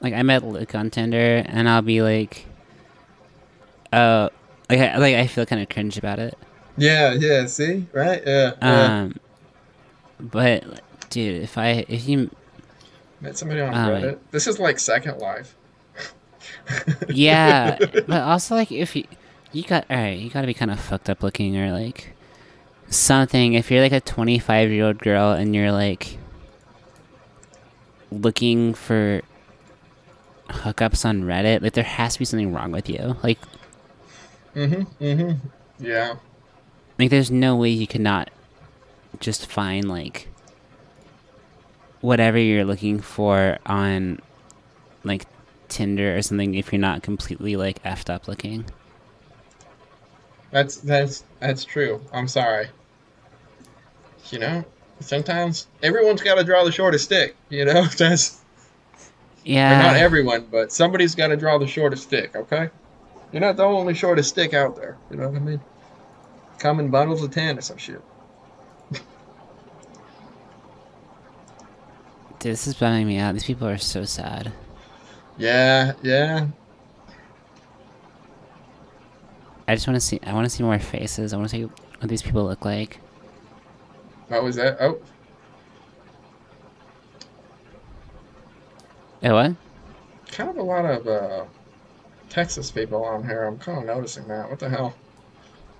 like I met Luke on Tinder, and I'll be like, uh, like I, like I feel kind of cringe about it.
yeah, yeah. See, right? Yeah. yeah.
Um, but dude, if I if you
Met somebody on
oh,
Reddit. This is like Second Life.
yeah, but also like if you you got all right, you got to be kind of fucked up looking or like something. If you're like a 25 year old girl and you're like looking for hookups on Reddit, like there has to be something wrong with you. Like
Mm-hmm. Mm-hmm. Yeah.
like there's no way you cannot just find like whatever you're looking for on like Tinder or something if you're not completely like effed up looking.
That's that's that's true. I'm sorry. You know, sometimes everyone's got to draw the shortest stick. You know, that's
Yeah.
not everyone, but somebody's got to draw the shortest stick. Okay, you're not the only shortest stick out there. You know what I mean? Come in bundles of ten or some shit.
Dude, this is bumming me out. These people are so sad.
Yeah, yeah.
I just want to see. I want to see more faces. I want to see what these people look like.
What was that? Oh,
Oh, what?
kind of a lot of uh, Texas people on here. I'm kind of noticing that. What the hell?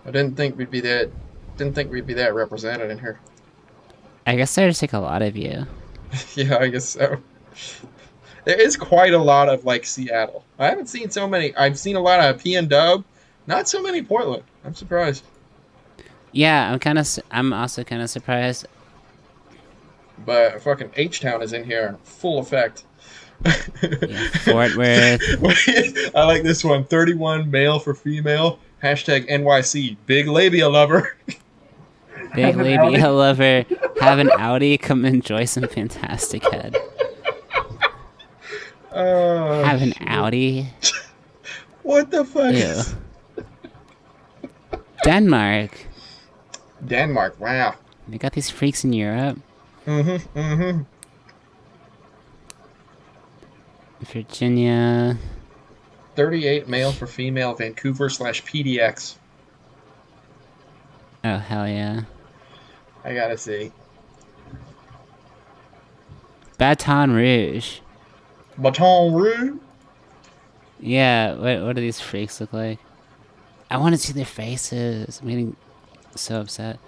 I didn't think we'd be that. Didn't think we'd be that represented in here.
I guess there's like a lot of you.
Yeah, I guess so. There is quite a lot of like Seattle. I haven't seen so many. I've seen a lot of P and Dub, not so many Portland. I'm surprised.
Yeah, I'm kind of. I'm also kind of surprised.
But fucking H Town is in here full effect.
Yeah, Fort Worth.
I like this one. 31 male for female. Hashtag NYC. Big labia lover.
Big
lady,
I
love
her. Have an Audi. Come enjoy some fantastic head.
Oh,
Have an
shit.
Audi.
What the fuck?
Ew. Denmark.
Denmark. Wow.
They got these freaks in Europe.
Mm-hmm. Mm-hmm.
Virginia.
38 male for female. Vancouver slash PDX.
Oh hell yeah.
I gotta see.
Baton Rouge.
Baton Rouge.
Yeah, what what do these freaks look like? I want to see their faces. I'm getting so upset.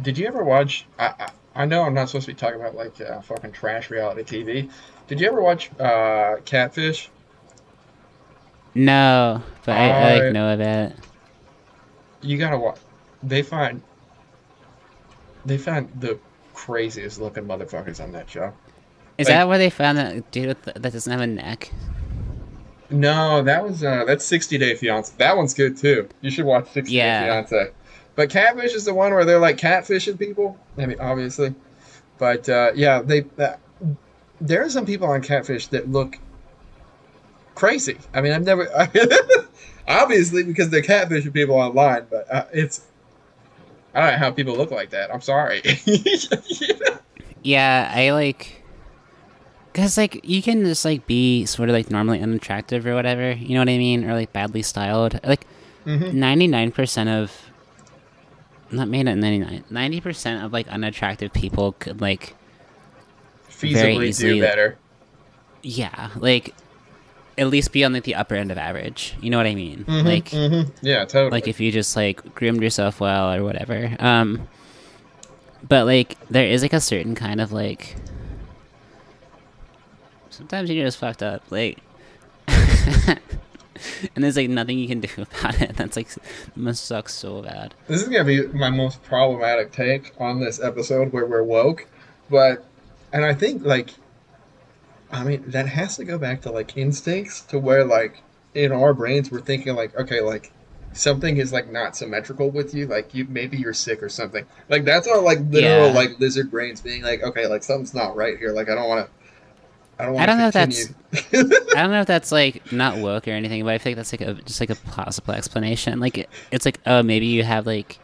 Did you ever watch? I, I I know I'm not supposed to be talking about like uh, fucking trash reality TV. Did you ever watch uh, Catfish?
No, but I, I
I-
like know about it.
You gotta watch. They find they found the craziest looking motherfuckers on that show.
Is
like-
that where they found that dude that doesn't have a neck?
No, that was uh, that's 60 Day Fiance. That one's good too. You should watch 60
Yeah.
Day Fiance. But Catfish is the one where they're like catfishing people. I mean, obviously, but uh, yeah, they uh, there are some people on Catfish that look crazy. I mean, I've never obviously because they're catfishing people online, but uh, it's I don't know how people look like that. I'm sorry.
Yeah, I like. Cause like you can just like be sort of like normally unattractive or whatever, you know what I mean, or like badly styled. Like
Mhm.
ninety nine percent of not made at 99 90% of like unattractive people could like
Feasibly do better.
yeah like at least be on like the upper end of average. You know what i mean?
Mhm,
like
mhm. yeah, totally.
like if you just like groomed yourself well or whatever. Um but like there is like a certain kind of like sometimes you're just fucked up like and there's like nothing you can do about it. That's like must suck so bad.
This is gonna be my most problematic take on this episode where we're woke, but and I think like I mean that has to go back to like instincts to where like in our brains we're thinking like okay like something is like not symmetrical with you like you maybe you're sick or something like that's our like literal
Yeah.
like lizard brains being like okay like something's not right here like I don't want to I don't want to.
I don't know if
continue.
I don't know if that's like not woke or anything, but I think that's like a just like a plausible explanation. Like it, it's like oh maybe you have like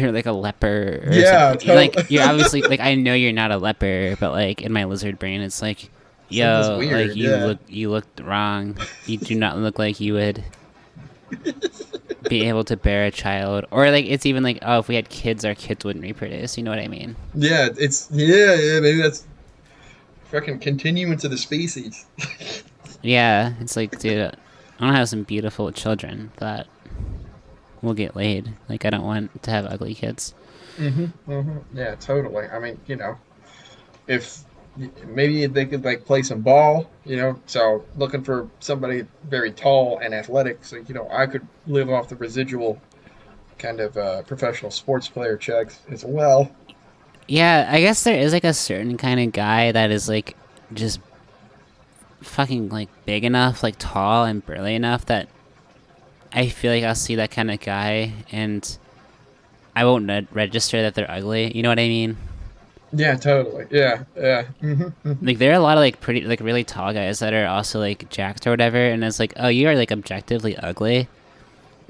you're like a leper.
Yeah,
something. like you're obviously like I know you're not a leper, but like in my lizard brain, it's like yo,
weird,
like you
yeah.
look you looked wrong. You do not look like you would be able to bear a child, or like it's even like oh if we had kids, our kids wouldn't reproduce. You know what I mean?
yeah it's yeah yeah maybe that's fucking continuance of the species
Yeah, it's like, dude, I want to have some beautiful children that will get laid. Like, I don't want to have ugly kids.
Mm-hmm, mm-hmm. Yeah, totally. I mean, you know, if maybe they could like play some ball, you know, so looking for somebody very tall and athletic, so you know, I could live off the residual kind of uh, professional sports player checks as well.
Yeah, I guess there is like a certain kind of guy that is like just fucking like big enough, like tall and burly enough that I feel like I'll see that kind of guy and I won't re- register that they're ugly. You know what I mean?
Yeah, totally. Yeah, yeah. Mm-hmm.
Like there are a lot of like pretty like really tall guys that are also like jacked or whatever, and it's like, oh, you are like objectively ugly,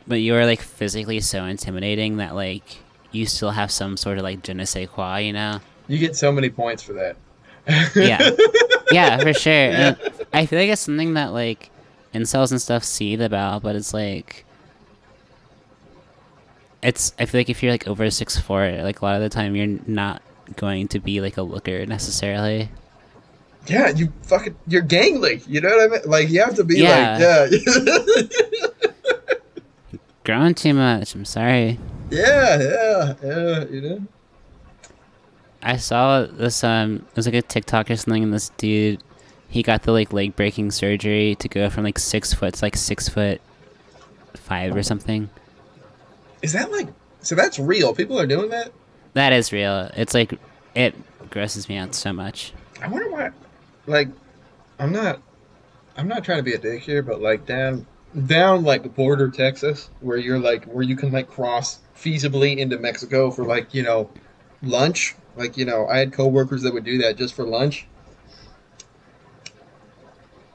but you are like physically so intimidating that like you still have some sort of like je ne sais quoi, you know?
You get so many points for that.
Yeah, yeah, for sure. And I feel like it's something that like incels and stuff see the about, but it's like. It's. I feel like if you're like over six four, like a lot of the time you're not going to be like a looker necessarily.
Yeah, you fucking you're gangly. You know what I mean? Like you have to be
Yeah.
like yeah.
Growing too much. I'm sorry.
yeah, yeah, yeah, you know.
I saw this um it was like a TikTok or something and this dude he got the like leg breaking surgery to go from like six foot to like six foot five or something.
Is that like so that's real? People are doing that?
That is real. It's like it grosses me out so much.
I wonder why like I'm not I'm not trying to be a dick here, but like down down like border Texas where you're like where you can like cross feasibly into Mexico for like, you know, lunch. Like, you know, I had coworkers that would do that just for lunch.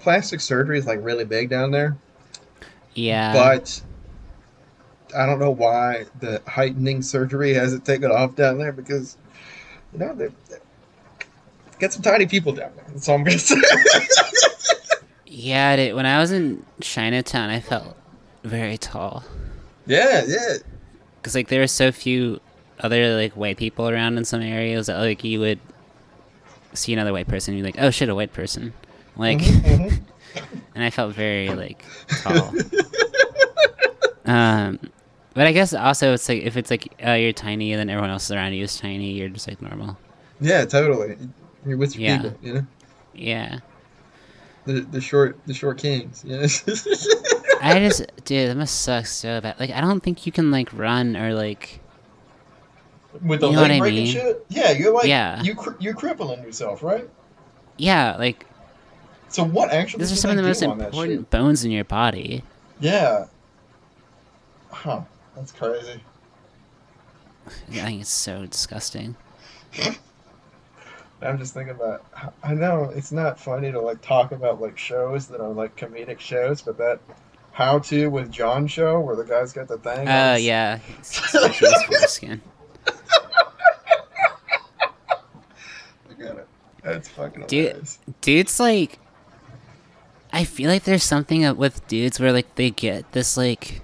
Plastic surgery is like really big down there.
Yeah.
but I don't know why the heightening surgery hasn't taken off down there because you know they got some tiny people down there. That's all I'm gonna say.
yeah, when I was in Chinatown I felt very tall.
yeah, yeah,
Cause like there were so few other like white people around in some areas that like you would see another white person and be like, oh shit, a white person. Like
Mhm.
and I felt very like tall. um, but I guess also it's like if it's like uh, you're tiny and then everyone else around you is tiny, you're just like normal.
yeah, totally. You're with your
Yeah.
people, you know.
Yeah,
The the short the short kings. Yeah.
I just dude, that must suck so bad. Like I don't think you can like run or like
with the
You know
leg
what I
breaking
mean?
shit. Yeah, you're like
Yeah.
you cr- you're crippling yourself, right?
yeah, like
So what actually?
these are some of the most
do on that
important bones in your body.
Yeah. Huh. That's crazy.
I think it's so disgusting.
I'm just thinking about. I know it's not funny to like talk about like shows that are like comedic shows, but that How to with John show where the guy's got the thing.
Oh uh, yeah, foreskin.
Look at it. That's fucking
Dude.
hilarious.
dudes like i feel like there's something with dudes where like they get this like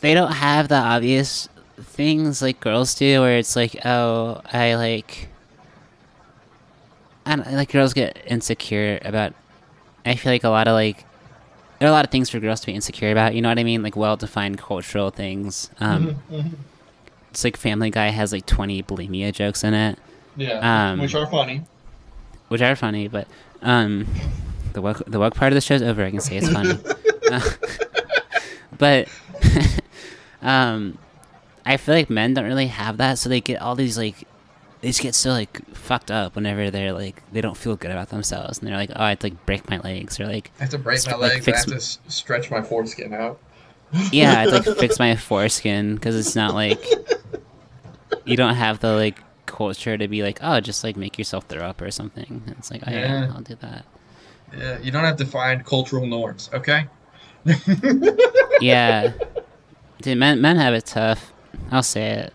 they don't have the obvious things like girls do, where it's like, oh, I like. I don't, like girls get insecure about. I feel like a lot of like, there are a lot of things for girls to be insecure about. You know what I mean? Like well-defined cultural things. Um, It's like Family Guy has like twenty bulimia jokes in it,
Yeah,
Um,
which are funny.
which are funny, but um, the woke the woke part of the show's over. I can say it's funny, Uh, but um, I feel like men don't really have that, so they get all these like they just get so like fucked up whenever they're like they don't feel good about themselves, and they're like, oh, I have to like break my legs or like
I have to break my
St- like,
legs.
fix-
I have to stretch my foreskin out.
yeah, I have to like fix my foreskin because it's not like you don't have the like culture to be like, oh, just like make yourself throw up or something. It's like, oh yeah,
Yeah.
I'll do that.
Yeah, you don't have to find cultural norms, okay?
Yeah. Dude, men men have it tough. I'll say it.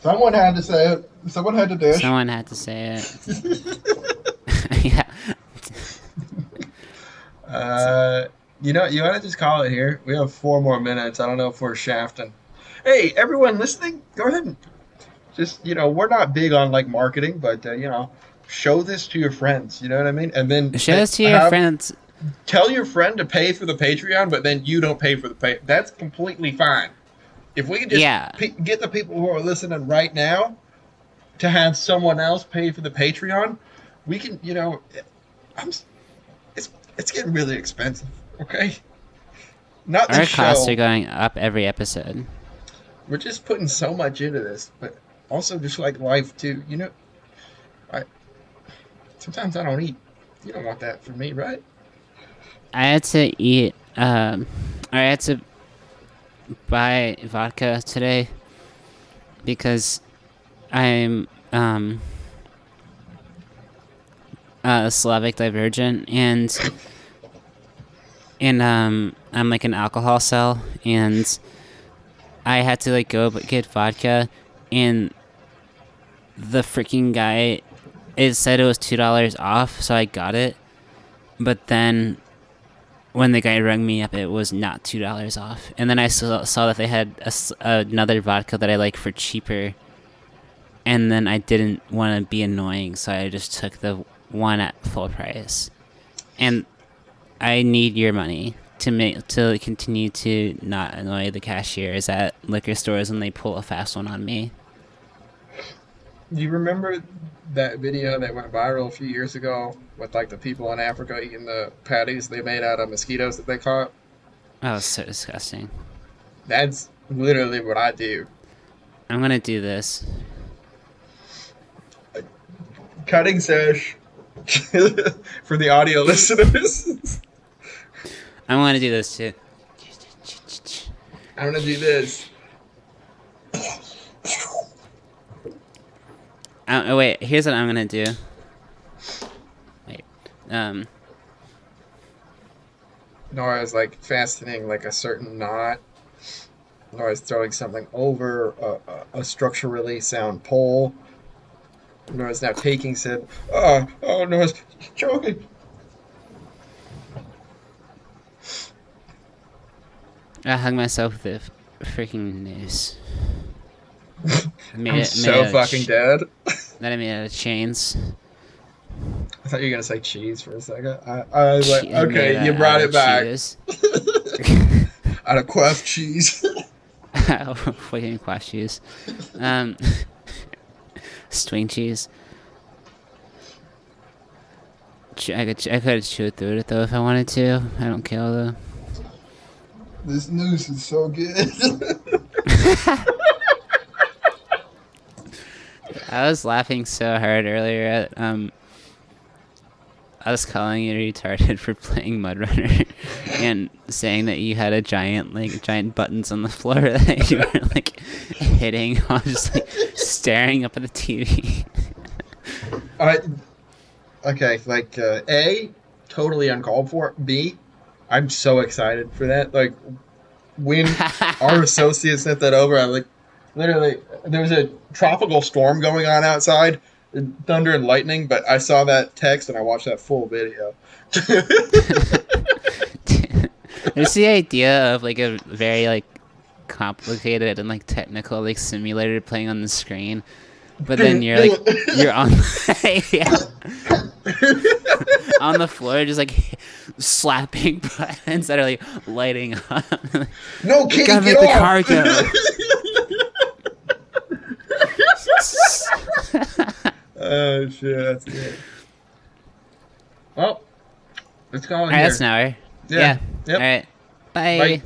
Someone had to say it. Someone had to dish.
Someone had to say it. yeah.
Uh, you know, you want to just call it here. We have four more minutes. I don't know if we're shafting. Hey, everyone listening, go ahead and just you know, we're not big on like marketing, but uh, you know, show this to your friends. You know what I mean? And then
Show this to your
have-
friends.
Tell your friend to pay for the Patreon, but then you don't pay for the pay. That's completely fine. If we can just
Yeah.
pe- get the people who are listening right now to have someone else pay for the Patreon, we can, you know, I'm, it's it's getting really expensive. Okay, not
Our
show.
costs are going up every episode.
We're just putting so much into this, but also just like life too. You know, I sometimes I don't eat. You don't want that for me, right?
I had to eat. Um, I had to buy vodka today because I'm um a Slavic divergent and and um I'm like an alcohol cell and I had to like go get vodka and the freaking guy it said it was two dollars off so I got it but then when the guy rang me up, it was not two dollars off. And then I saw, saw that they had a another vodka that I like for cheaper. And then I didn't want to be annoying, so I just took the one at full price. And I need your money to make to continue to not annoy the cashiers at liquor stores when they pull a fast one on me.
You remember that video that went viral a few years ago with like the people in Africa eating the patties they made out of mosquitoes that they caught?
Oh, so disgusting.
That's literally what I do.
I'm gonna do this.
Cutting sesh for the audio listeners.
I'm gonna do this too.
I'm gonna do this.
Uh, oh, wait, here's what I'm gonna do. Wait, um,
Nora's like fastening like a certain knot. Nora's throwing something over a, a, a structurally sound pole. Nora's now taking said, oh, oh, Nora's choking.
I hung myself with a freaking noose. Made
I'm
it- made
so fucking dead.
That I made out of chains.
I thought you were gonna say cheese for a second. I, I was like,
I
okay, you brought it back. Out of quaff cheese.
Fucking quash cheese. Um, swing cheese. Ch- I could I could chew through it though if I wanted to. I don't care though.
this noose is so good.
I was laughing so hard earlier at um I was calling you retarded for playing Mud Runner and saying that you had a giant like giant buttons on the floor that you were like hitting while just like staring up at the TV.
I, okay, like uh, A, totally uncalled for. B, I'm so excited for that. Like when our associate sent that over, I like literally there was a tropical storm going on outside, thunder and lightning. But I saw that text and I watched that full video.
There's the idea of like a very like complicated and like technical like simulator playing on the screen, but then you're like you're on yeah, on the floor just like slapping buttons that are like lighting up.
no, Kitty,
Gotta
get
make the car go.
Oh shit, that's good. Well, let's go in
All right,
here.
that's an hour.
Yeah.
Yeah.
Yep.
All right. Bye.
Bye.